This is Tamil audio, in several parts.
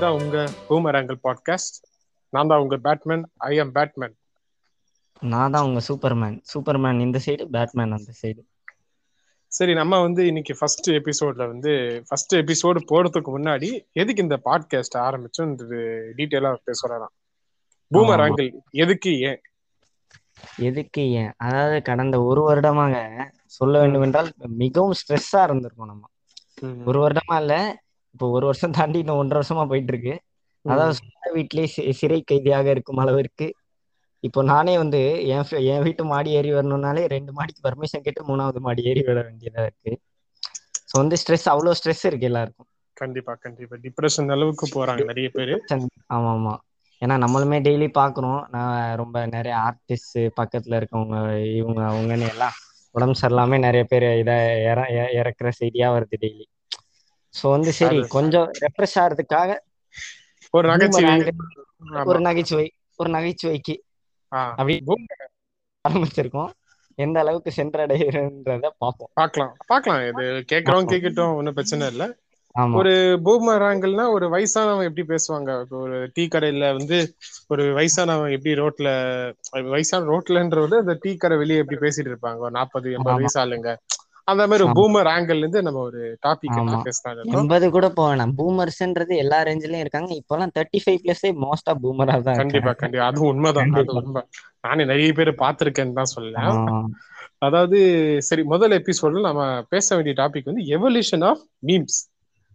இதுதான் உங்க பூமராங்கல் பாட்காஸ்ட் நான் தான் உங்க பேட்மேன் ஐ எம் பேட்மேன் நான் தான் உங்க சூப்பர்மேன் சூப்பர்மேன் இந்த சைடு பேட்மேன் அந்த சைடு சரி நம்ம வந்து இன்னைக்கு ஃபர்ஸ்ட் எபிசோட்ல வந்து ஃபர்ஸ்ட் எபிசோடு போறதுக்கு முன்னாடி எதுக்கு இந்த பாட்காஸ்ட் ஆரம்பிச்சோம் டீட்டெயிலா பேசுறலாம் பூமராங்கல் எதுக்கு ஏன்? எதுக்கு ஏன்? அதாவது கடந்த ஒரு வருடமாக சொல்ல வேண்டும் என்றால் மிகவும் ஸ்ட்ரெஸ்ஸா இருந்திருக்கும் நம்ம. ஒரு வருடமா இல்ல இப்போ ஒரு வருஷம் தாண்டி இன்னும் ஒன்றரை வருஷமா போயிட்டு இருக்கு அதாவது சொந்த வீட்லயே சிறை கைதியாக இருக்கும் அளவிற்கு. இப்போ நானே வந்து என் என் வீட்டு மாடி ஏறி வரணும்னாலே ரெண்டு மாடிக்கு பர்மிஷன் கேட்டு மூணாவது மாடி ஏறி விட வேண்டியதா இருக்கு. ஸோ வந்து ஸ்ட்ரெஸ் அவ்வளோ ஸ்ட்ரெஸ் இருக்கு எல்லாருக்கும். கண்டிப்பா கண்டிப்பா. டிப்ரெஷன் அளவுக்கு போறாங்க நிறைய பேரு. ஆமா ஆமா ஏன்னா நம்மளுமே டெய்லி பாக்குறோம். நான் ரொம்ப நிறைய ஆர்டிஸ்ட் பக்கத்துல இருக்கவங்க இவங்க அவங்கன்னு எல்லாம் உடம்பு சரியில்லாம நிறைய பேர் இதை இற இறக்குற செய்தியா வருது டெய்லி ஸோ வந்து சரி கொஞ்சம் ரெப்ரெஸ் ஆகிறதுக்காக ஒரு நகைச்சுவை. ஒரு நகைச்சுவை ஒரு நகைச்சுவைக்கு அப்படி ஆரம்பிச்சிருக்கோம். எந்த அளவுக்கு சென்றடைகிறன்றத பார்ப்போம். பார்க்கலாம். பார்க்கலாம். இது கேட்கறோம் கேட்கட்டும் ஒன்றும் பிரச்சனை இல்லை. ஒரு பூமராங்கல்னா ஒரு வயசானவன் எப்படி பேசுவாங்க? ஒரு டீ கடையில வந்து ஒரு வயசானவன் எப்படி ரோட்ல வயசான ரோட்லன்றது அந்த டீ கடை வெளியே எப்படி பேசிட்டு இருப்பாங்க? ஒரு நாற்பது எண்பது வயசு ஆளுங்க. அந்த மாதிரி பூமர் ஆங்கிள் இருந்து நம்ம ஒரு டாபிக் எண்பது கூட போவேணாம் பூமர்ஸ்ன்றது எல்லா ரேஞ்சிலயும் இருக்காங்க. இப்பெல்லாம் தேர்ட்டி ஃபைவ் பிளஸே மோஸ்டா பூமரா தான் கண்டிப்பா கண்டிப்பா. அது உண்மைதான். அது உண்மை. நானே நிறைய பேர் பாத்திருக்கேன்னு தான் சொல்லலாம் அதாவது சரி முதல் எபிசோட்ல நம்ம பேச வேண்டிய டாபிக் வந்து எவல்யூஷன் ஆஃப் மீம்ஸ்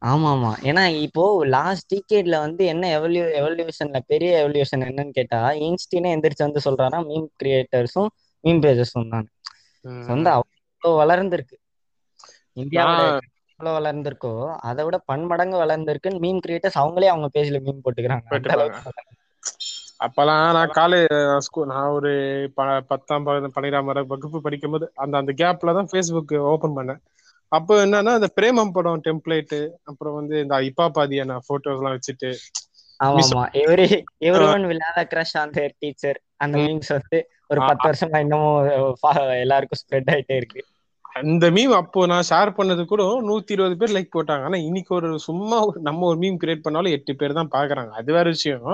ஆமா ஆமா ஏன்னா இப்போ லாஸ்ட் டிகேட்ல வந்து என்ன எவல்யூ எவல்யூஷன்ல பெரிய எவல்யூஷன் என்னன்னு கேட்டா இன்ஸ்டினே எந்திரிச்சு வந்து சொல்றாரா மீம் கிரியேட்டர்ஸும் மீம் பேஜஸும் தான். வந்து அவ்வளோ வளர்ந்துருக்கு. இந்தியாவோட வளர்ந்திருக்கோ அதை விட பன்மடங்கு வளர்ந்திருக்குன்னு மீம் கிரியேட்டர்ஸ் அவங்களே அவங்க பேஜ்ல மீம் போட்டுக்கிறாங்க. அப்பெல்லாம் நான் காலேஜ் ஸ்கூல் நான் ஒரு பத்தாம் பன்னிரெண்டாம் வகுப்பு படிக்கும் போது அந்த அந்த கேப்ல தான் ஃபேஸ்புக் ஓபன் பண்ணேன். அப்போ என்னன்னா இந்த பிரேமம் படம் டெம்ப்ளேட் அப்புறம் வந்து இந்த இப்பா பாதியான போட்டோஸ் எல்லாம் வச்சுட்டு ஆமா every every one will have crush on their teacher அந்த மீம்ஸ் வந்து ஒரு பத்து வருஷமா இன்னமும் எல்லாருக்கும் ஸ்ப்ரெட் ஆயிட்டே இருக்கு. அந்த மீம் அப்போ நான் ஷேர் பண்ணது கூட நூத்தி இருபது பேர் லைக் போட்டாங்க. ஆனா இன்னைக்கு ஒரு சும்மா நம்ம ஒரு மீம் கிரியேட் பண்ணாலும் எட்டு பேர் தான் பாக்குறாங்க. அது வேற விஷயம்.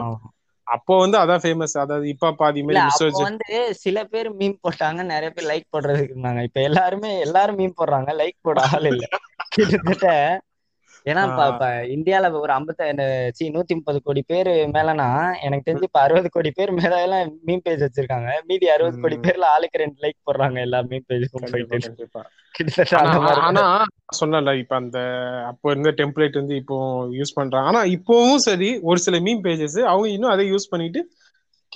அப்போ வந்து அதான் ஃபேமஸ் அதாவது இப்ப பாதி மாதிரி வந்து சில பேர் மீம் போட்டாங்க நிறைய பேர் லைக் போடுறதுக்கு இருந்தாங்க. இப்ப எல்லாருமே எல்லாரும் மீம் போடுறாங்க. லைக் போட ஆள் இல்ல. கிட்டத்தட்ட ஏன்னா இப்ப இந்தியால ஒரு ஐம்பத்தி நூத்தி முப்பது கோடி பேர் மேலனா எனக்கு தெரிஞ்சு இப்ப அறுபது கோடி பேர் மேல எல்லாம் மீம் பேஜ் வச்சிருக்காங்க. மீதி அறுபது கோடி பேர்ல ஆளுக்கு ரெண்டு லைக் போடுறாங்க எல்லா மீம் பேஜுக்கும் ஆனா சொன்னல இப்ப அந்த அப்போ இருந்த டெம்ப்ளேட் வந்து இப்போ யூஸ் பண்றாங்க. ஆனா இப்பவும் சரி ஒரு சில மீம் பேஜஸ் அவங்க இன்னும் அதை யூஸ் பண்ணிட்டு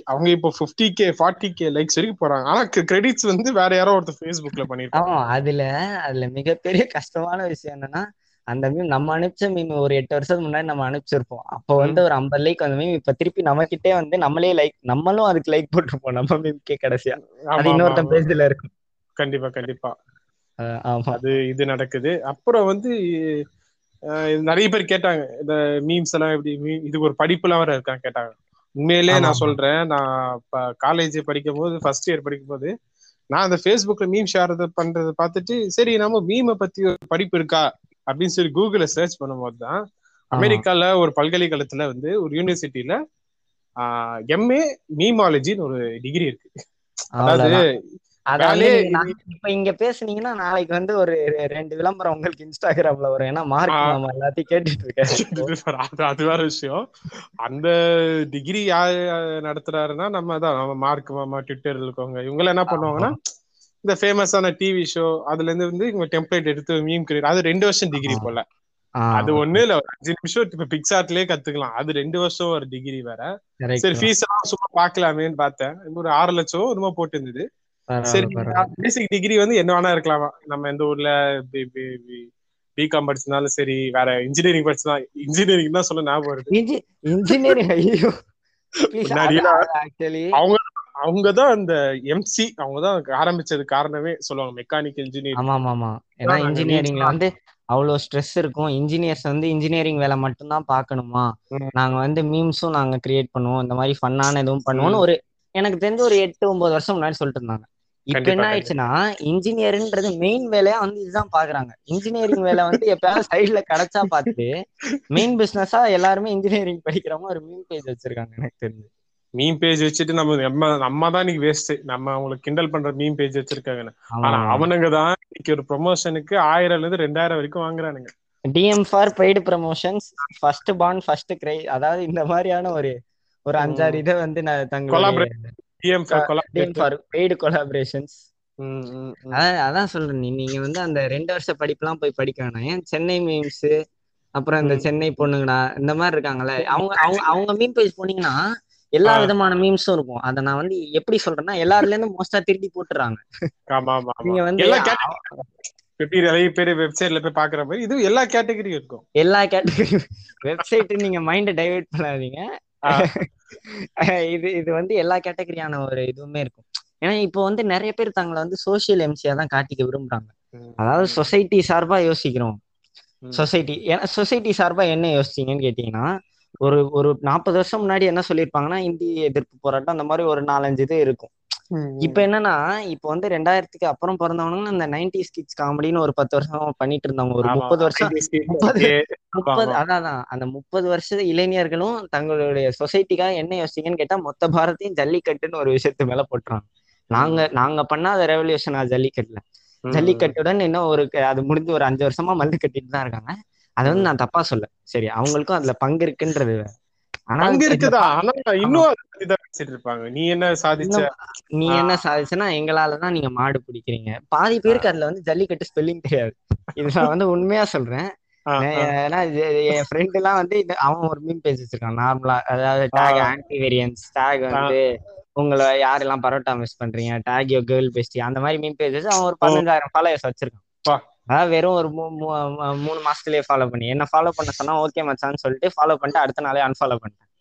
அவங்க இப்போ fifty K forty K likes வரைக்கும் போறாங்க. ஆனா கிரெடிட்ஸ் வந்து வேற யாரோ ஒருத்தர் ஃபேஸ்புக்ல பண்ணிருக்காங்க. அதுல அதுல மிகப்பெரிய கஷ்டமான விஷயம் என்னன்னா அந்த மீம் நம்ம அனுப்பிச்ச மீம் ஒரு எட்டு வருஷத்துக்கு முன்னாடி நம்ம அனுப்பிச்சிருப்போம். அப்போ வந்து ஒரு ஐம்பது லைக் அந்த மீம் இப்ப திருப்பி நம்ம கிட்டே வந்து நம்மளே லைக் நம்மளும் அதுக்கு லைக் போட்டிருப்போம் நம்ம மீம்கே கடைசியா. அது இன்னொருத்தன் பேஜ்ல இருக்கும். கண்டிப்பா கண்டிப்பா. அது இது நடக்குது. அப்புறம் வந்து நிறைய பேர் கேட்டாங்க இந்த மீம்ஸ் எல்லாம் எப்படி இது ஒரு படிப்பு எல்லாம் வர இருக்காங்க கேட்டாங்க. உண்மையிலே நான் சொல்றேன் நான் காலேஜ் படிக்கும் போது ஃபர்ஸ்ட் இயர் படிக்கும் போது நான் அந்த ஃபேஸ்புக்ல மீம் ஷேர் பண்றதை பார்த்துட்டு சரி நம்ம மீமை பத்தி ஒரு படிப்பு இருக்கா? அப்படின்னு சொல்லி கூகுள்ல சர்ச் பண்ணும்போது தான் அமெரிக்கால ஒரு பல்கலைக்கழகத்துல வந்து ஒரு யூனிவர்சிட்டியில எம்ஏ மீமாலஜின்னு ஒரு டிகிரி இருக்கு. அதாவது இப்ப இங்க பேசுனீங்கன்னா நாளைக்கு வந்து ஒரு ரெண்டு விளம்பரம் உங்களுக்கு இன்ஸ்டாகிராம்ல வரும். ஏன்னா மார்க் நம்ம எல்லாத்தையும் கேட்டுட்டு இருக்கேன் அது வேற விஷயம். அந்த டிகிரி யாரு நடத்துறாருன்னா நம்ம தான். நம்ம மார்க் மாமா ட்விட்டர்ல இருக்கவங்க. இவங்க என்ன பண்ணுவாங்கன்னா இந்த ஃபேமஸான டிவி ஷோ அதுல இருந்து வந்து இவங்க டெம்ப்ளேட் எடுத்து மீம் கிரியேட் அது ரெண்டு வருஷம் டிகிரி போல. அது ஒண்ணு இல்ல ஒரு அஞ்சு நிமிஷம் இப்ப பிக்சார்ட்லயே கத்துக்கலாம். அது ரெண்டு வருஷம் ஒரு டிகிரி வேற. சரி ஃபீஸ் எல்லாம் சும்மா பாக்கலாமேன்னு பார்த்தேன். ஒரு ஆறு லட்சம் என்னமோ போட்டு இருந்தது சரி பேசிக் டிகிரி வந்து என்ன வேணா இருக்கலாமா. நம்ம எந்த ஊர்ல பிகாம் படிச்சதுனாலும் சரி வேற இன்ஜினியரிங் படிச்சதா இன்ஜினியரிங் தான் சொல்ல ஞாபகம் வருது. இன்ஜினியரிங் ஐயோ. அவங்க அவங்க தான் அந்த எம்சி அவங்க தான் ஆரம்பிச்சது காரணமே சொல்லுவாங்க மெக்கானிக்கல் இன்ஜினியரிங் ஆமா ஆமா ஏன்னா இன்ஜினியரிங்ல வந்து அவ்வளவு ஸ்ட்ரெஸ் இருக்கும். இன்ஜினியர்ஸ் வந்து இன்ஜினியரிங் வேலை மட்டும்தான் பாக்கணுமா நாங்க வந்து மீம்ஸும் நாங்க கிரியேட் பண்ணுவோம். இந்த மாதிரி ஃபன்னான எதுவும் பண்ணுவோம்னு ஒரு எனக்கு தெரிஞ்ச ஒரு எட்டு ஒன்பது வருஷம் முன்னாடி சொல்லிட்டு இருந்தாங்க. இப்ப என்ன ஆயிடுச்சுன்னா இன்ஜினியர்ன்றது மெயின் வேலையா வந்து இதுதான் பாக்குறாங்க இன்ஜினியரிங் வேலை வந்து எப்பயாவது சைடுல கிடைச்சா பார்த்து மெயின் பிசினஸா எல்லாருமே இன்ஜினியரிங் படிக்கிறவங்க ஒரு மீன் பேஜ் வச்சிருக்காங்க எனக்கு தெரிஞ்சு. மீம் பேஜ் வச்சுட்டு நம்ம நம்ம நம்ம தான் இன்னைக்கு வேஸ்ட் நம்ம அவங்களுக்கு கிண்டல் பண்ற மீம் பேஜ் வச்சிருக்காங்க ஆனா அவனுங்க தான் இன்னைக்கு ஒரு ப்ரொமோஷனுக்கு ஆயிரம்ல இருந்து ரெண்டாயிரம் வரைக்கும் வாங்குறானுங்க. DM for paid promotions first bond first cry அதாவது இந்த மாதிரியான ஒரு ஒரு அஞ்சாறு இதை வந்து நான் தங்களுடைய டிஎம் ஃபார் பெய்டு கொலாபரேஷன்ஸ் அதான் அதான் சொல்றேன். நீ நீங்க வந்து அந்த ரெண்டு வருஷ படிப்புலாம் போய் படிக்க வேணாம். ஏன்? சென்னை மீம்ஸ் அப்புறம் இந்த சென்னை பொண்ணுங்கடா இந்த மாதிரி இருக்காங்கல்ல. அவங்க அவங்க அவங்க மீம் பேஜ் போனீங்கன்னா எல்லா விதமான மீம்ஸும் இருக்கும். அத நான் வந்து எப்படி சொல்றேன்னா எல்லாருல இருந்து மோஸ்டா திருடி போட்டுறாங்க. நீங்க வந்து எப்படி நிறைய பேர் வெப்சைட்ல போய் பாக்குற மாதிரி இது எல்லா கேட்டகரியும் இருக்கும். எல்லா கேட்டகரி வெப்சைட் நீங்க மைண்ட டைவர்ட் பண்ணாதீங்க. இது இது வந்து எல்லா கேட்டகரியான ஒரு இதுவுமே இருக்கும். ஏன்னா இப்போ வந்து நிறைய பேர் தங்களை வந்து சோசியல் எம்சியா தான் காட்டிக்க விரும்புறாங்க. அதாவது சொசைட்டி சார்பா யோசிக்கிறோம். சொசைட்டி ஏன்னா சொசைட்டி சார்பா என்ன யோசிச்சீங்கன்னு கேட்டீங்கன்னா ஒரு ஒரு நாற்பது வருஷம் முன்னாடி என்ன சொல்லியிருப்பாங்கன்னா இந்திய எதிர்ப்பு போராட்டம் அந்த மாதிரி ஒரு நாலஞ்சு இது இருக்கும். இப்ப என்னன்னா இப்ப வந்து ரெண்டாயிரத்துக்கு அப்புறம் பிறந்தவனுங்க அந்த நைன்டிஸ் கிட்ஸ் காமெடின்னு ஒரு பத்து வருஷம் பண்ணிட்டு இருந்தவங்க. ஒரு முப்பது வருஷம் முப்பது முப்பது அதான் அந்த முப்பது வருஷ இளைஞர்களும் தங்களுடைய சொசைட்டிக்காக என்ன யோசிங்கன்னு கேட்டா மொத்த பாரத்தையும் ஜல்லிக்கட்டுன்னு ஒரு விஷயத்து மேல போட்டுறாங்க நாங்க நாங்க பண்ணாத ரெவல்யூஷன் ஜல்லிக்கட்டுல. ஜல்லிக்கட்டுடன் இன்னும் ஒரு அது முடிஞ்சு ஒரு அஞ்சு வருஷமா மல்லு கட்டிட்டு தான் இருக்காங்க. அதை வந்து நான் தப்பா சொல்ல சரி அவங்களுக்கும் அதுல பங்கு இருக்குன்றது பங்கு இருக்குதா? ஆனா இன்னும் இருப்பாங்க. நீ என்ன சாதிச்ச? நீ என்ன சாதிச்சனா எங்களாலதான் நீங்க மாடு பிடிக்கிறீங்க. பாதி பேருக்கு அதுல வந்து ஜல்லிக்கட்டு ஸ்பெல்லிங் தெரியாது. இது நான் வந்து உண்மையா சொல்றேன். ஏன்னா என் ஃப்ரெண்ட் எல்லாம் வந்து அவன் ஒரு மீன் பேஜ் வச்சிருக்கான் நார்மலா அதாவது டேக் ஆன்டி வேரியன்ஸ் டேக் வந்து உங்களை யாரெல்லாம் பரோட்டா மிஸ் பண்றீங்க டேக் யோ கேர்ள் பெஸ்டி அந்த மாதிரி மீன் பேஜஸ் அவன் ஒரு பதினஞ்சாயிரம் ஃபாலோயர்ஸ் வச்சிருக்கான். அதாவது வெறும் ஒரு மூணு மாசத்துலயே ஃபாலோ பண்ணி. என்ன ஃபாலோ பண்ண சொன்னா ஓகே மச்சான்னு சொல்லிட்டு ஃபாலோ பண்ணிட்டு அடுத்த நாளே அன்ஃபாலோ பண்ணிட்டேன்.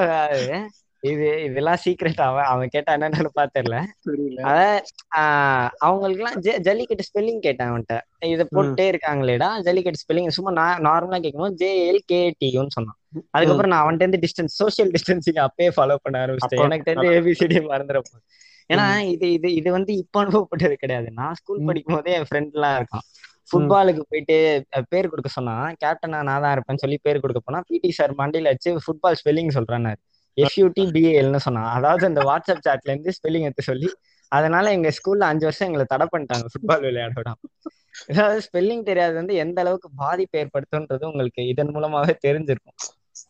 அதாவது இது இதெல்லாம் சீக்ரெட் அவன் அவன் கேட்டா என்னன்னு பாத்திரல அதாவது அவங்களுக்கு எல்லாம் ஜல்லிக்கட்டு ஸ்பெல்லிங் கேட்டேன் அவன்கிட்ட. இதை போட்டே இருக்காங்களேடா ஜல்லிக்கட்டு ஸ்பெல்லிங் சும்மா நான் நார்மலா கேட்கும்போது ஜேஎல் கேடியூன்னு சொன்னான். அதுக்கப்புறம் நான் அவன்கிட்ட இருந்து டிஸ்டன்ஸ் சோசியல் டிஸ்டன்சிங் அப்பயே ஃபாலோ பண்ண ஆரம்பிச்சிட்டேன். எனக்கு தெரிஞ்சு ஏபிசிடி மறந்துடப்போ ஏன்னா இது இது இது வந்து இப்ப அனுபவப்பட்டது கிடையாது. நான் ஸ்கூல் படிக்கும் போதே என் ஃப்ரெண்ட் எல்லாம் இருக்கான். ஃபுட்பாலுக்கு போயிட்டு பேர் கொடுக்க சொன்னா கேப்டனா நான் தான் இருப்பேன்னு சொல்லி பேர் கொடுக்க போனா பிடி சார் மண்டியில வச்சு ஃபுட்பால் ஸ்பெல்லிங் சொல்றாரு எஃப்யூடி பிஏஎல்னு சொன்னான். அதாவது அந்த வாட்ஸ்அப் சாட்ல இருந்து ஸ்பெல்லிங் எடுத்து சொல்லி அதனால எங்க ஸ்கூல்ல அஞ்சு வருஷம் எங்களை தடை பண்ணிட்டாங்க ஃபுட்பால் விளையாட அதாவது ஸ்பெல்லிங் தெரியாது வந்து எந்த அளவுக்கு பாதிப்பு ஏற்படுத்தும்ன்றது உங்களுக்கு இதன் மூலமாவே தெரிஞ்சிருக்கும்.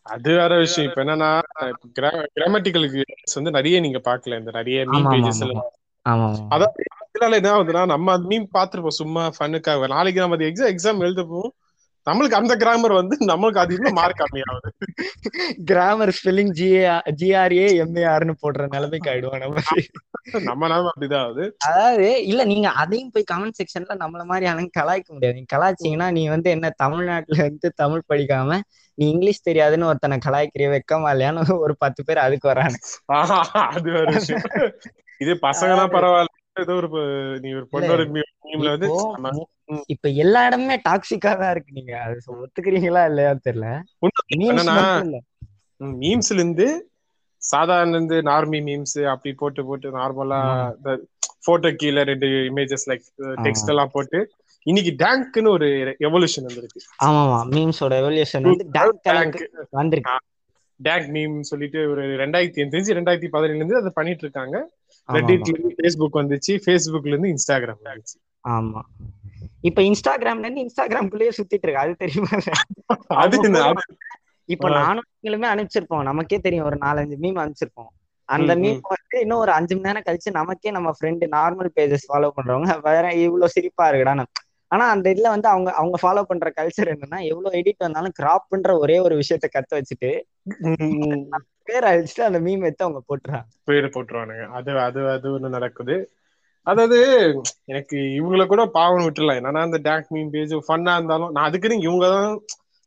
அது வேற விஷயம். இப்ப என்னன்னா கிராமட்டிக்கல் வந்து நிறைய நீங்க பாக்கல இந்த நிறைய மீன் பேஜஸ் எல்லாம். அதான் இதனால என்ன ஆகுதுன்னா நம்ம மீன் பாத்துருப்போம் சும்மா ஃபனுக்காக நாளைக்கு நம்ம எக்ஸாம் எக்ஸாம் எழுதப்போம் நம்மளுக்கு அந்த கிராமர் வந்து நம்மளுக்கு அது இன்னும் மார்க் கம்மியாகுது. Grammar spelling G A G R A எம்ஏஆர்னு போடுற நிலைமைக்கு ஆயிடுவோம் நம்ம. நம்ம நாம அப்படிதான் ஆகுது. அதாவது இல்ல நீங்க அதையும் போய் கமெண்ட் செக்ஷன்ல நம்மள மாதிரி ஆளுங்க கலாய்க்க முடியாது. நீங்க கலாய்ச்சீங்கன்னா நீ வந்து என்ன தமிழ்நாட்டுல இருந்து தமிழ் படிக்காம நீ இங்கிலீஷ் தெரியாதுன்னு ஒருத்தனை கலாய்க்கிறிய வெக்கமா இல்லையான்னு ஒரு பத்து பேர் அதுக்கு வராங்க. அது ஒரு இது பசங்கன்னா பரவாயில்ல. ஏதோ ஒரு நீ ஒரு பொண்ணோட வந்து இப்ப எல்லா இடமுமே டாக்ஸிக்கா தான் இருக்கு நீங்க. அது ஒத்துக்கிறீங்களா இல்லையா தெரியல. மீம்ஸ்ல இருந்து சாதாரண இருந்து நார்மி மீம்ஸ் அப்படி போட்டு போட்டு நார்மலா இந்த போட்டோ கீழே ரெண்டு இமேஜஸ் லைக் டெக்ஸ்ட் எல்லாம் போட்டு இன்னைக்கு டேங்க்னு ஒரு எவல்யூஷன் வந்திருக்கு. ஆமாமா. மீம்ஸோட எவல்யூஷன் வந்து டேங்க் வந்திருக்கு. டேங்க் மீம் சொல்லிட்டு ஒரு ரெண்டாயிரத்தி தெரிஞ்சு ரெண்டாயிரத்தி பதினேழுல இருந்து அதை பண்ணிட்டு இருக்காங்க. ரெட்டிட்ல இருந்து ஃபேஸ்புக் வந்துச்சு. ஃபேஸ்புக்ல இருந்து இன்ஸ்டாகிராம் வந்துச்சு. ஆமா. இப்ப இன்ஸ்டாகிராம்ல இருந்து இன்ஸ்டாகிராம்குள்ளேயே சுத்திட்டு இருக்கு. அது தெரியுமா? இப்ப நானும் நீங்களுமே அனுப்பிச்சிருப்போம். நமக்கே தெரியும். ஒரு நாலஞ்சு மீம் அனுப்பிச்சிருப்போம். அந்த மீம் வந்து இன்னும் ஒரு அஞ்சு மணி நேரம் கழிச்சு நமக்கே நம்ம ஃப்ரெண்டு நார்மல் பேஜஸ் ஃபாலோ பண்றவங்க வேற இவ்வளவு சிரிப்பா இருக்குடான்னு ஆனா அந்த இதுல வந்து அவங்க அவங்க ஃபாலோ பண்ற கல்ச்சர் என்னன்னா எவ்வளவு எடிட் வந்தாலும் கிராப்ன்ற ஒரே ஒரு விஷயத்த கத்து வச்சுட்டு பேர் அழிச்சுட்டு அந்த மீம் எடுத்து அவங்க போட்டுறாங்க பேர் போட்டுருவானுங்க. அது அது அது ஒண்ணு நடக்குது. அதாவது எனக்கு இவங்கள கூட பாவம் விட்டுலாம் என்னன்னா அந்த டேக் மீம் பேஜ் ஃபன்னா இருந்தாலும் நான் அதுக்குன்னு இவங்க தான்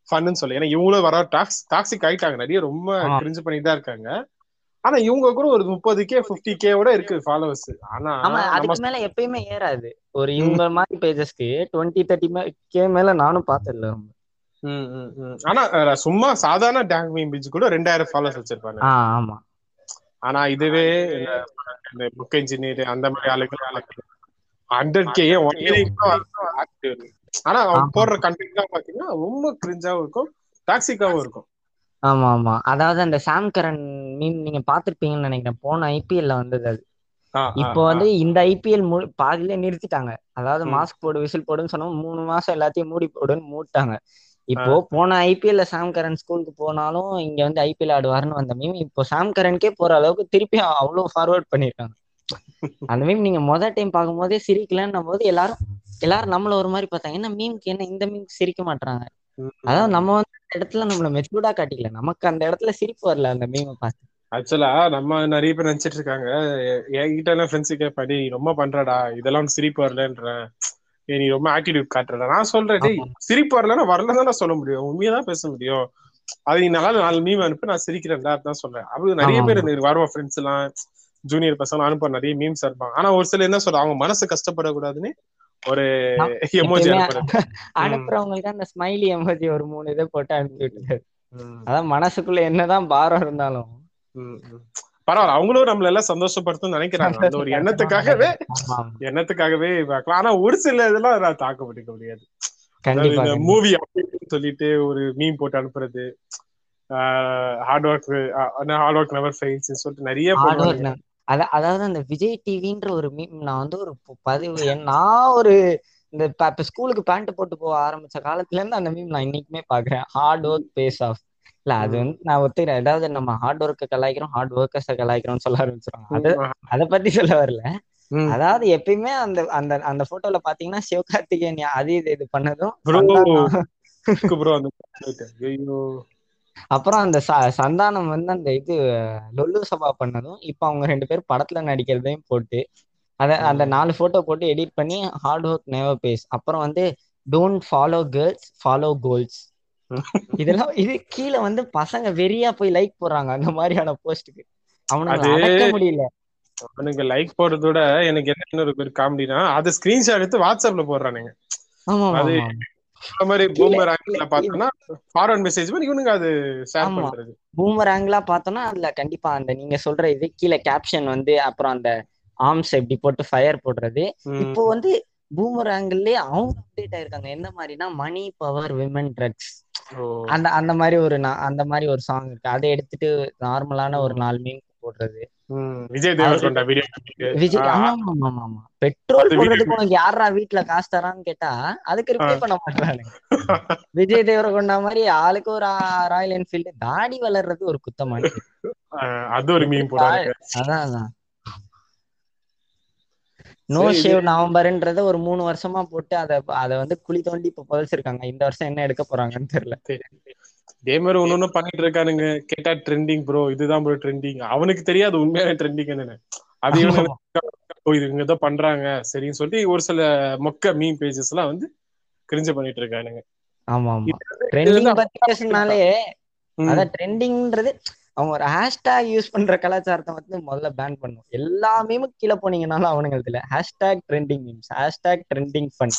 ஃபன்னு சொல்ல ஏன்னா இவங்களும் வர டாக்ஸ் டாக்ஸிக் ஆயிட்டாங்க. நிறைய ரொம்ப கிரிஞ்சு பண்ணிட்டு தான் இருக்காங்க. ஆனா இவங்க கூட ஒரு முப்பது கே பிப்டி கேவோட இருக்கு ஃபாலோவர்ஸ் ஆனா அதுக்கு மேல எப்பயுமே ஏறாது. ஒரு இவங்க மாதிரி பேஜஸ்க்கு டுவெண்ட்டி தேர்ட்டி கே மேல நானும் பார்த்ததில்ல ஆனா சும்மா சாதாரண டேங் மீம் பேஜ் கூட ரெண்டாயிரம் ஃபாலோவர்ஸ் வச்சிருப்பாங்க. ஆமா. ஆனா இதுவே இந்த- புக் இன்ஜினியர் அந்த மாதிரி ஆளுங்க ஹண்ட்ரட் கே ஆனா. போடுற கண்டென்ட் தான் பாத்தீங்கன்னா ரொம்ப கிரிஞ்சாவும் இருக்கும் டாக்ஸிக்காவும் இருக்கும். ஆமா ஆமா. அதாவது அந்த சாம் கரன் மீன் நீங்க பாத்திருப்பீங்கன்னு நினைக்கிறேன். போன ஐபிஎல்ல வந்தது அது. இப்போ. வந்து இந்த ஐபிஎல் பாதியிலே நிறுத்திட்டாங்க. அதாவது ம். மாஸ்க் போடு விசில் போடுன்னு சொன்னா மூணு மாசம் எல்லாத்தையும் மூடி போடுன்னு மூட்டாங்க. இப்போ போன ஐபிஎல்ல சாம் கரன் ஸ்கூலுக்கு போனாலும் இங்க வந்து ஐபிஎல் ஆடுவாருன்னு வந்த மீம் இப்போ சாம் கரனுக்கே போற அளவுக்கு திருப்பி அவ்வளவு ஃபார்வர்ட் பண்ணிருக்காங்க. அந்த மீம் நீங்க முதல் டைம் பார்க்கும்போதே சிரிக்கலன்னும் போது எல்லாரும் எல்லாரும் நம்மள ஒரு மாதிரி பார்த்தாங்க. என்ன மீம்க்கு என்ன இந்த மீம்க்கு சிரிக்க மாட்டாங்க. அதாவது நம்ம வந்து அந்த இடத்துல நம்மள மெச்சூர்டா காட்டிக்கல. நமக்கு அந்த இடத்துல சிரிப்பு வரல அந்த மீமை பார்த்து. ஆக்சுவலா நம்ம நிறைய பேர் நினைச்சிட்டு இருக்காங்க. என்கிட்ட எல்லாம் ஃப்ரெண்ட்ஸு நீ ரொம்ப பண்றடா இதெல்லாம் சிரிப்பு வரலன்ற. நீ ரொம்ப ஆட்டிடியூட் காட்டுறடா நான் சொல்றேன் டேய் சிரிப்பு வரலன்னா தான் சொல்ல முடியும். உண்மையா தான் பேச முடியும். அது நீ நல்லா நாலு மீம் அனுப்பி நான் சிரிக்கிறேன்டா தான் சொல்றேன். அது நிறைய பேர் வருவா ஃப்ரெண்ட்ஸ் எல்லாம் ஜூனியர் பசங்க அனுப்ப நிறைய மீம்ஸ் இருப்பாங்க ஆனா ஒரு சில என்ன சொல்றாங்க அவங்க மனசு கஷ்டப்படக்கூடாதுன்னு ஒரு எமோஜி அனுப்புறவங்களுக்கு அந்த ஸ்மைலி எமோஜி ஒரு மூணு இதை போட்டு அனுப்பி விட்டுருக்காரு அதான் மனசுக்குள்ள என்னதான் பாரம் இருந்தாலும். பரவாயில்ல அவங்களும் நம்மள எல்லாம் சந்தோஷப்படுத்தும் நினைக்கிறாங்க. அந்த ஒரு எண்ணத்துக்காகவே. எண்ணத்துக்காகவே பார்க்கலாம். ஆனா ஒரு சில இதெல்லாம் தாக்கு பிடிக்க முடியாது. மூவி சொல்லிட்டு ஒரு மீம் போட்டு அனுப்புறது hard work hard work never fails சொல்லிட்டு நிறைய அதாவது அந்த விஜய் டிவின்ற ஒரு மீம் நான் வந்து ஒரு பதிவு நான் ஒரு இந்த ஸ்கூலுக்கு பேண்ட் போட்டு போக ஆரம்பிச்ச காலத்துல இருந்து அந்த மீம் நான் இன்னைக்குமே பாக்குறேன். ஹார்ட் ஒர்க் பேஸ் ஆஃப் இல்ல அது. வந்து நான் ஒத்துக்கிறேன். ஏதாவது நம்ம ஹார்ட் ஒர்க்கை கலாய்க்கிறோம் ஹார்ட் ஒர்க்கர்ஸை கலாய்க்கிறோம்னு சொல்ல ஆரம்பிச்சிருவாங்க. அது அதை பத்தி சொல்ல வரல. அதாவது எப்பயுமே அந்த அந்த அந்த போட்டோல பாத்தீங்கன்னா சிவகார்த்திகேயன் அது இது இது பண்ணதும் அப்புறம் அந்த சந்தானம் வந்து அந்த இது லொல்லு சபா பண்ணதும் இப்ப அவங்க ரெண்டு பேரும் படத்துல நடிக்கிறதையும் போட்டு அத அந்த. நாலு போட்டோ போட்டு எடிட் பண்ணி ஹார்ட் ஒர்க் நேவர் பேஸ் அப்புறம் வந்து don't follow girls follow goals இதெல்லாம் இது கீழே வந்து பசங்க வெறியா போய் லைக் போடுறாங்க அந்த மாதிரியான போஸ்ட்டுக்கு அது அடக்க முடியல. அவனுங்க லைக் போடுறதோட எனக்கு என்ன ஒரு காமெடினா அது ஸ்கிரீன்ஷாட் எடுத்து வாட்ஸ்அப்ல போடுறானுங்க. அது இந்த மாதிரி பூமர் ஆங்கிள் பார்த்தோம்னா ஃபார்வர்ட் மெசேஜ் பண்ணி இவனுங்க அது ஷேர் பண்றது. பூமர் ஆங்கிளா பார்த்தோம்னா அதுல கண்டிப்பா அந்த நீங்க சொல்ற இது கீழே கேப்ஷன் வந்து அப்புறம் அந்த ஆர்ம்ஸ் எப்படி போட்டு ஃபயர் போடுறது. இப்போ. வந்து பூமர் ஆங்கிள்லயே அவங்க அப்டேட் ஆயிருக்காங்க. எந்த மாதிரினா மணி பவர் விமன் ட்ரக்ஸ் அந்த அந்த மாதிரி ஒரு அந்த மாதிரி ஒரு சாங் இருக்கு. அதை எடுத்துட்டு நார்மலான ஒரு. நாலு மீன் போடுறது. விஜய் தேவர்கொண்டா விஜய் ஆமா ஆமா ஆமா பெட்ரோல் போடுறதுக்கு உனக்கு யாரா வீட்டுல காசு தரான்னு கேட்டா அதுக்கு ரிப்ளை பண்ண மாட்டானுங்க. விஜய் தேவரகொண்டா மாதிரி ஆளுக்கு ஒரு ராயல் என்ஃபீல்டு தாடி வளர்றது ஒரு குத்தமானு அது ஒரு மீன் போடுறாங்க அதான் அதான். நோ ஷேவ் நவம்பர்ன்றத ஒரு மூணு வருஷமா போட்டு அத அத வந்து குழி தோண்டி இப்ப புதைச்சிருக்காங்க. இந்த வருஷம் என்ன எடுக்க போறாங்கன்னு தெரியல. இதே மாதிரி ஒண்ணு ஒண்ணு பண்ணிட்டு இருக்கானுங்க. கேட்டா ட்ரெண்டிங் ப்ரோ இதுதான் ப்ரோ ட்ரெண்டிங் அவனுக்கு தெரியாது உண்மையான ட்ரெண்டிங் என்னன்னு. அது இவங்க ஏதோ பண்றாங்க சரின்னு சொல்லிட்டு ஒரு சில மொக்க மீன் பேஜஸ் எல்லாம் வந்து கிரிஞ்சு பண்ணிட்டு இருக்கானுங்க. ஆமா ஆமா. ட்ரெண்டிங் பத்தி பேசினாலே. அதான் ட்ரெண்டிங்ன்றது அவங்க ஒரு ஹேஷ்டேக் யூஸ் பண்ற கலாச்சாரத்தை வந்து முதல்ல பேன் பண்ணும். எல்லா மீமும் கீழே போனீங்கனாலும் அவனுங்க இதுல hashtag trending memes hashtag trending fun.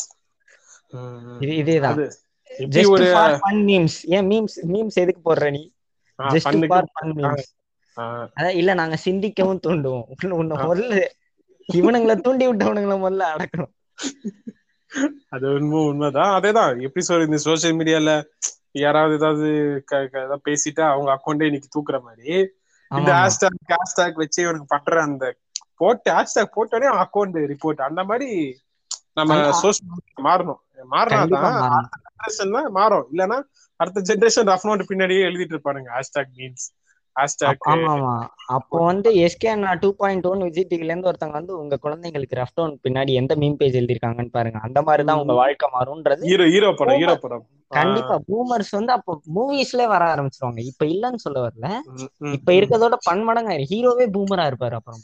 இது இதேதான். ஜஸ்ட் ஒரு ஃபார் ஃபன் மீம்ஸ் ஏன் மீம்ஸ் மீம்ஸ் எதுக்கு போடுற நீ? ஜஸ்ட் ஃபார் ஃபன் மீம்ஸ் அதான் இல்ல நாங்க சிந்திக்கவும் தூண்டுவோம். உன்னை- உன்னை முதல்ல இவனுங்களை தூண்டி விட்டவனுங்களை முதல்ல அடக்கணும். அது உண்மை உண்மைதான். அதேதான். எப்படி சொல்ற இந்த சோசியல் மீடியால யாராவது ஏதாவது ஏதாவது பேசிட்டா அவங்க அக்கௌண்டே இன்னைக்கு தூக்குற மாதிரி. இந்த ஹேஷ்டாக் ஹேஷ்டாக் வச்சு இவனுக்கு பண்ற அந்த போட்டு ஹேஷ்டாக் போட்டோடனே அக்கௌண்ட் ரிப்போர்ட் அந்த மாதிரி நம்ம சோசியல் மீடியா மாறணும். மாறினா கண்டிப்பா தான் மாறணும் ஜென்ரேஷன் தான் மாறும். இல்லைன்னா அடுத்த ஜென்ரேஷன் ரஃப் நோட் பின்னாடியே எழுதிட்டு இருப்பானுங்க. ஹேஷ்டாக் மீன்ஸ் அப்போ வந்து S K two point one Vijay டிவில இருந்து ஒருத்தவங்க வந்து உங்க குழந்தைங்களுக்கு ரஃப் டவுன் பின்னாடி எந்த மீம் பேஜ் எழுதிருக்காங்கன்னு பாருங்க. அந்த மாதிரிதான் உங்க வாழ்க்கை மாறும்ன்றது ஹீரோ ஹீரோ படம் ஹீரோ படம். கண்டிப்பா பூமர்ஸ் வந்து அப்போ மூவிஸ்ல வர ஆரம்பிச்சிருவாங்க. இப்ப இல்லன்னு சொல்ல வரல. இப்ப இருக்கதோட பன்மடங்கு ஹீரோவே பூமரா இருப்பாரு அப்புறம்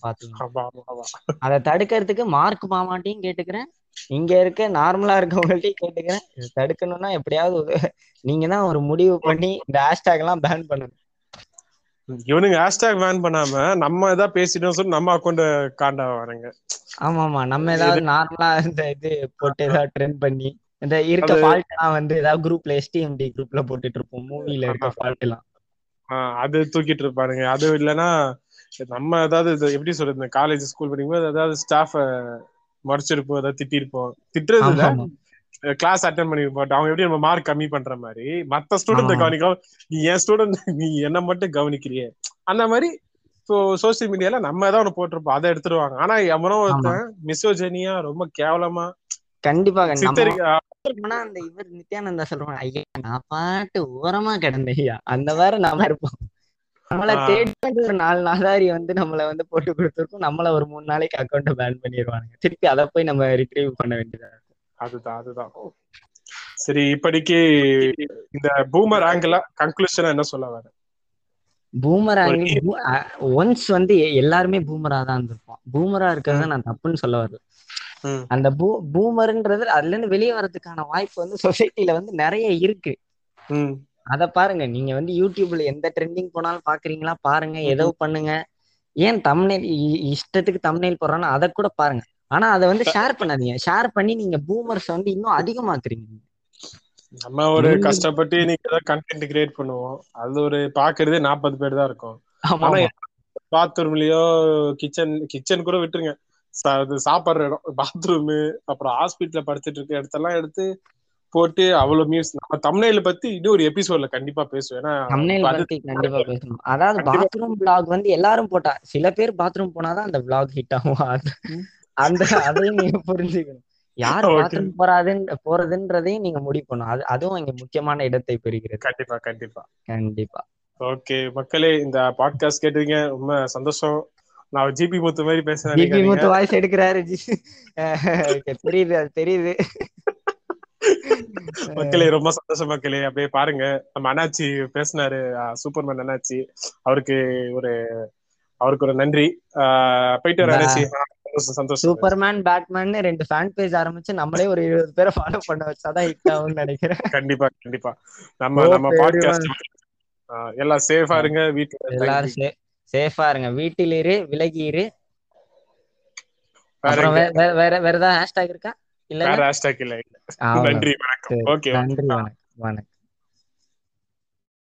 ஆமா. அதை தடுக்கிறதுக்கு மார்க் மாமாட்டையும் கேட்டுக்கிறேன். இங்க இருக்க நார்மலா இருக்கவங்கள்ட்டையும் கேட்டுக்கிறேன். தடுக்கணும்னா எப்படியாவது நீங்க தான் ஒரு முடிவு பண்ணி இந்த ஹேஷ்டேக் எல்லாம் பேன் பண்ணணும். இவனுங்க ஹேஷ்டாக் பேன் பண்ணாம நம்ம ஏதாவது பேசிட்டோம் சொல்லி நம்ம அக்கௌண்ட் காண்டா வராங்க. ஆமா ஆமா நம்ம ஏதாவது நார்மலா இந்த இது போட்டு ஏதாவது ட்ரெண்ட் பண்ணி இந்த இருக்க ஃபால்ட் எல்லாம் வந்து ஏதாவது குரூப்ல எஸ்டிஎம்டி குரூப்ல போட்டுட்டு இருப்போம். மூவில இருக்க ஃபால்ட் எல்லாம். அது தூக்கிட்டு இருப்பானுங்க. அது இல்லைன்னா நம்ம ஏதாவது எப்படி சொல்றது காலேஜ் ஸ்கூல் படிக்கும்போது ஏதாவது ஸ்டாஃப மறைச்சிருப்போம் ஏதாவது திட்டிருப்போம். திட்டுறது. கிளாஸ் அட்டன் பண்ணிருப்போம் அவங்க எப்படி நம்ம மார்க் கம்மி பண்ற மாதிரி மத்த ஸ்டூடெண்ட் ஆமா. கவனிக்கலாம் நீ என் ஸ்டூடெண்ட் நீ என்ன மட்டும் கவனிக்கிறியே. அந்த மாதிரி இப்போ சோசியல் மீடியால நம்ம ஏதாவது ஒண்ணு போட்டிருப்போம். அதை எடுத்துருவாங்க. ஆனா எவனோ ஒருத்தன் மிசோஜெனியா ரொம்ப கேவலமா கண்டிப்பா அந்த இவர் நித்யானந்தா சொல்றாங்க ஐயா நான் பாட்டு ஓரமா கிடந்தேன் ஐயா. அந்த மாதிரி நாம இருப்போம். நம்மள. தேடி ஒரு நாலு நாதாரி வந்து நம்மள வந்து போட்டு கொடுத்துருக்கோம். நம்மள ஒரு மூணு நாளைக்கு அக்கௌண்ட் பேன் பண்ணிடுவானுங்க திருப்பி அதை போய் நம்ம ரிட்ரீவ் பண்ண வேண்டியதா அதுதான் அதுதான். சரி இப்படிக்கு இந்த பூமர் ஆங்கிள் கன்க்ளூஷனா என்ன சொல்ல வர? பூமராங்க ஒன்ஸ் வந்து எல்லாருமே பூமரா தான் இருந்திருப்போம். பூமரா இருக்கிறத நான் தப்புன்னு சொல்ல வரல. அந்த பூ பூமர்ன்றது அதுல இருந்து வெளியே வர்றதுக்கான வாய்ப்பு வந்து சொசைட்டில வந்து நிறைய இருக்கு. அத பாருங்க நீங்க வந்து யூடியூப்ல எந்த ட்ரெண்டிங் போனாலும் பாக்குறீங்களா? பாருங்க ஏதோ பண்ணுங்க. ஏன் தமிழ்நெல் இஷ்டத்துக்கு தமிழ்நெல் போடுறானோ அதை கூட பாருங்க. ஆனா அதை வந்து ஷேர் பண்ணாதீங்க. ஷேர் பண்ணி நீங்க பூமர்ஸ் வந்து இன்னும் அதிகமாக்குறீங்க. நம்ம ஒரு நீங்க- கஷ்டப்பட்டு இன்னைக்கு ஏதாவது கண்டென்ட் கிரியேட் பண்ணுவோம். அது ஒரு பாக்குறதே நாற்பது பேர் தான் இருக்கும். ஆனா. பாத்ரூம்லயோ கிச்சன் கிச்சன் கூட விட்டுருங்க. சாப்பிடுற இடம். பாத்ரூம் அப்புறம் ஹாஸ்பிட்டல்ல படுத்துட்டு இருக்க இடத்தெல்லாம் எடுத்து போட்டு அவ்வளவு மியூஸ் நம்ம தமிழ்ல பத்தி இன்னும் ஒரு எபிசோட்ல கண்டிப்பா பேசுவேன் ஏன்னா கண்டிப்பா பேசணும். அதாவது. பாத்ரூம் vlog வந்து எல்லாரும் போட்டா சில பேர் பாத்ரூம் போனாதான் அந்த vlog ஹிட் ஆகும். அந்த அதையும் நீங்க புரிஞ்சுக்கணும். யார். பாத்ரூம் போறாதுன்னு போறதுன்றதையும் நீங்க முடிவு பண்ணணும். அது அதுவும் இங்க முக்கியமான இடத்தை பெறுகிறது. கண்டிப்பா கண்டிப்பா. கண்டிப்பா. ஓகே மக்களே இந்த பாட்காஸ்ட் கேட்டீங்க ரொம்ப சந்தோஷம். நான் ஜிபி முத்து மாதிரி பேசுறேன் ஜிபி முத்து வாய்ஸ் எடுக்கிறாரு. தெரியுது அது தெரியுது. மக்களே ரொம்ப சந்தோஷம் மக்களே. அப்படியே பாருங்க. நம்ம அண்ணாச்சி பேசினாரு. சூப்பர்மேன் அண்ணாச்சி. அவருக்கு ஒரு அவருக்கு ஒரு நன்றி. போயிட்டு வர அண்ணாச்சி. சந்தோஷம் சூப்பர்மேன் பேட்மேன் ரெண்டு ஃபேன் பேஜ் ஆரம்பிச்சு நம்மளே ஒரு இருபது பேரை ஃபாலோ பண்ண வச்சாதான் ஹிட் ஆகும்னு நினைக்கிறேன். கண்டிப்பா கண்டிப்பா. நம்ம நம்ம பாட்காஸ்ட் எல்லாம் சேஃபா இருங்க வீட்டுல எல்லாரும் சேஃபா இருங்க. வீட்டில் இரு விலகி இரு. வேற வேற வேற ஏதாவது ஹேஷ்டாக் இருக்கா? இல்ல ஹேஷ்டாக் இல்ல. நன்றி வணக்கம். ஓகே நன்றி வணக்கம். வணக்கம்.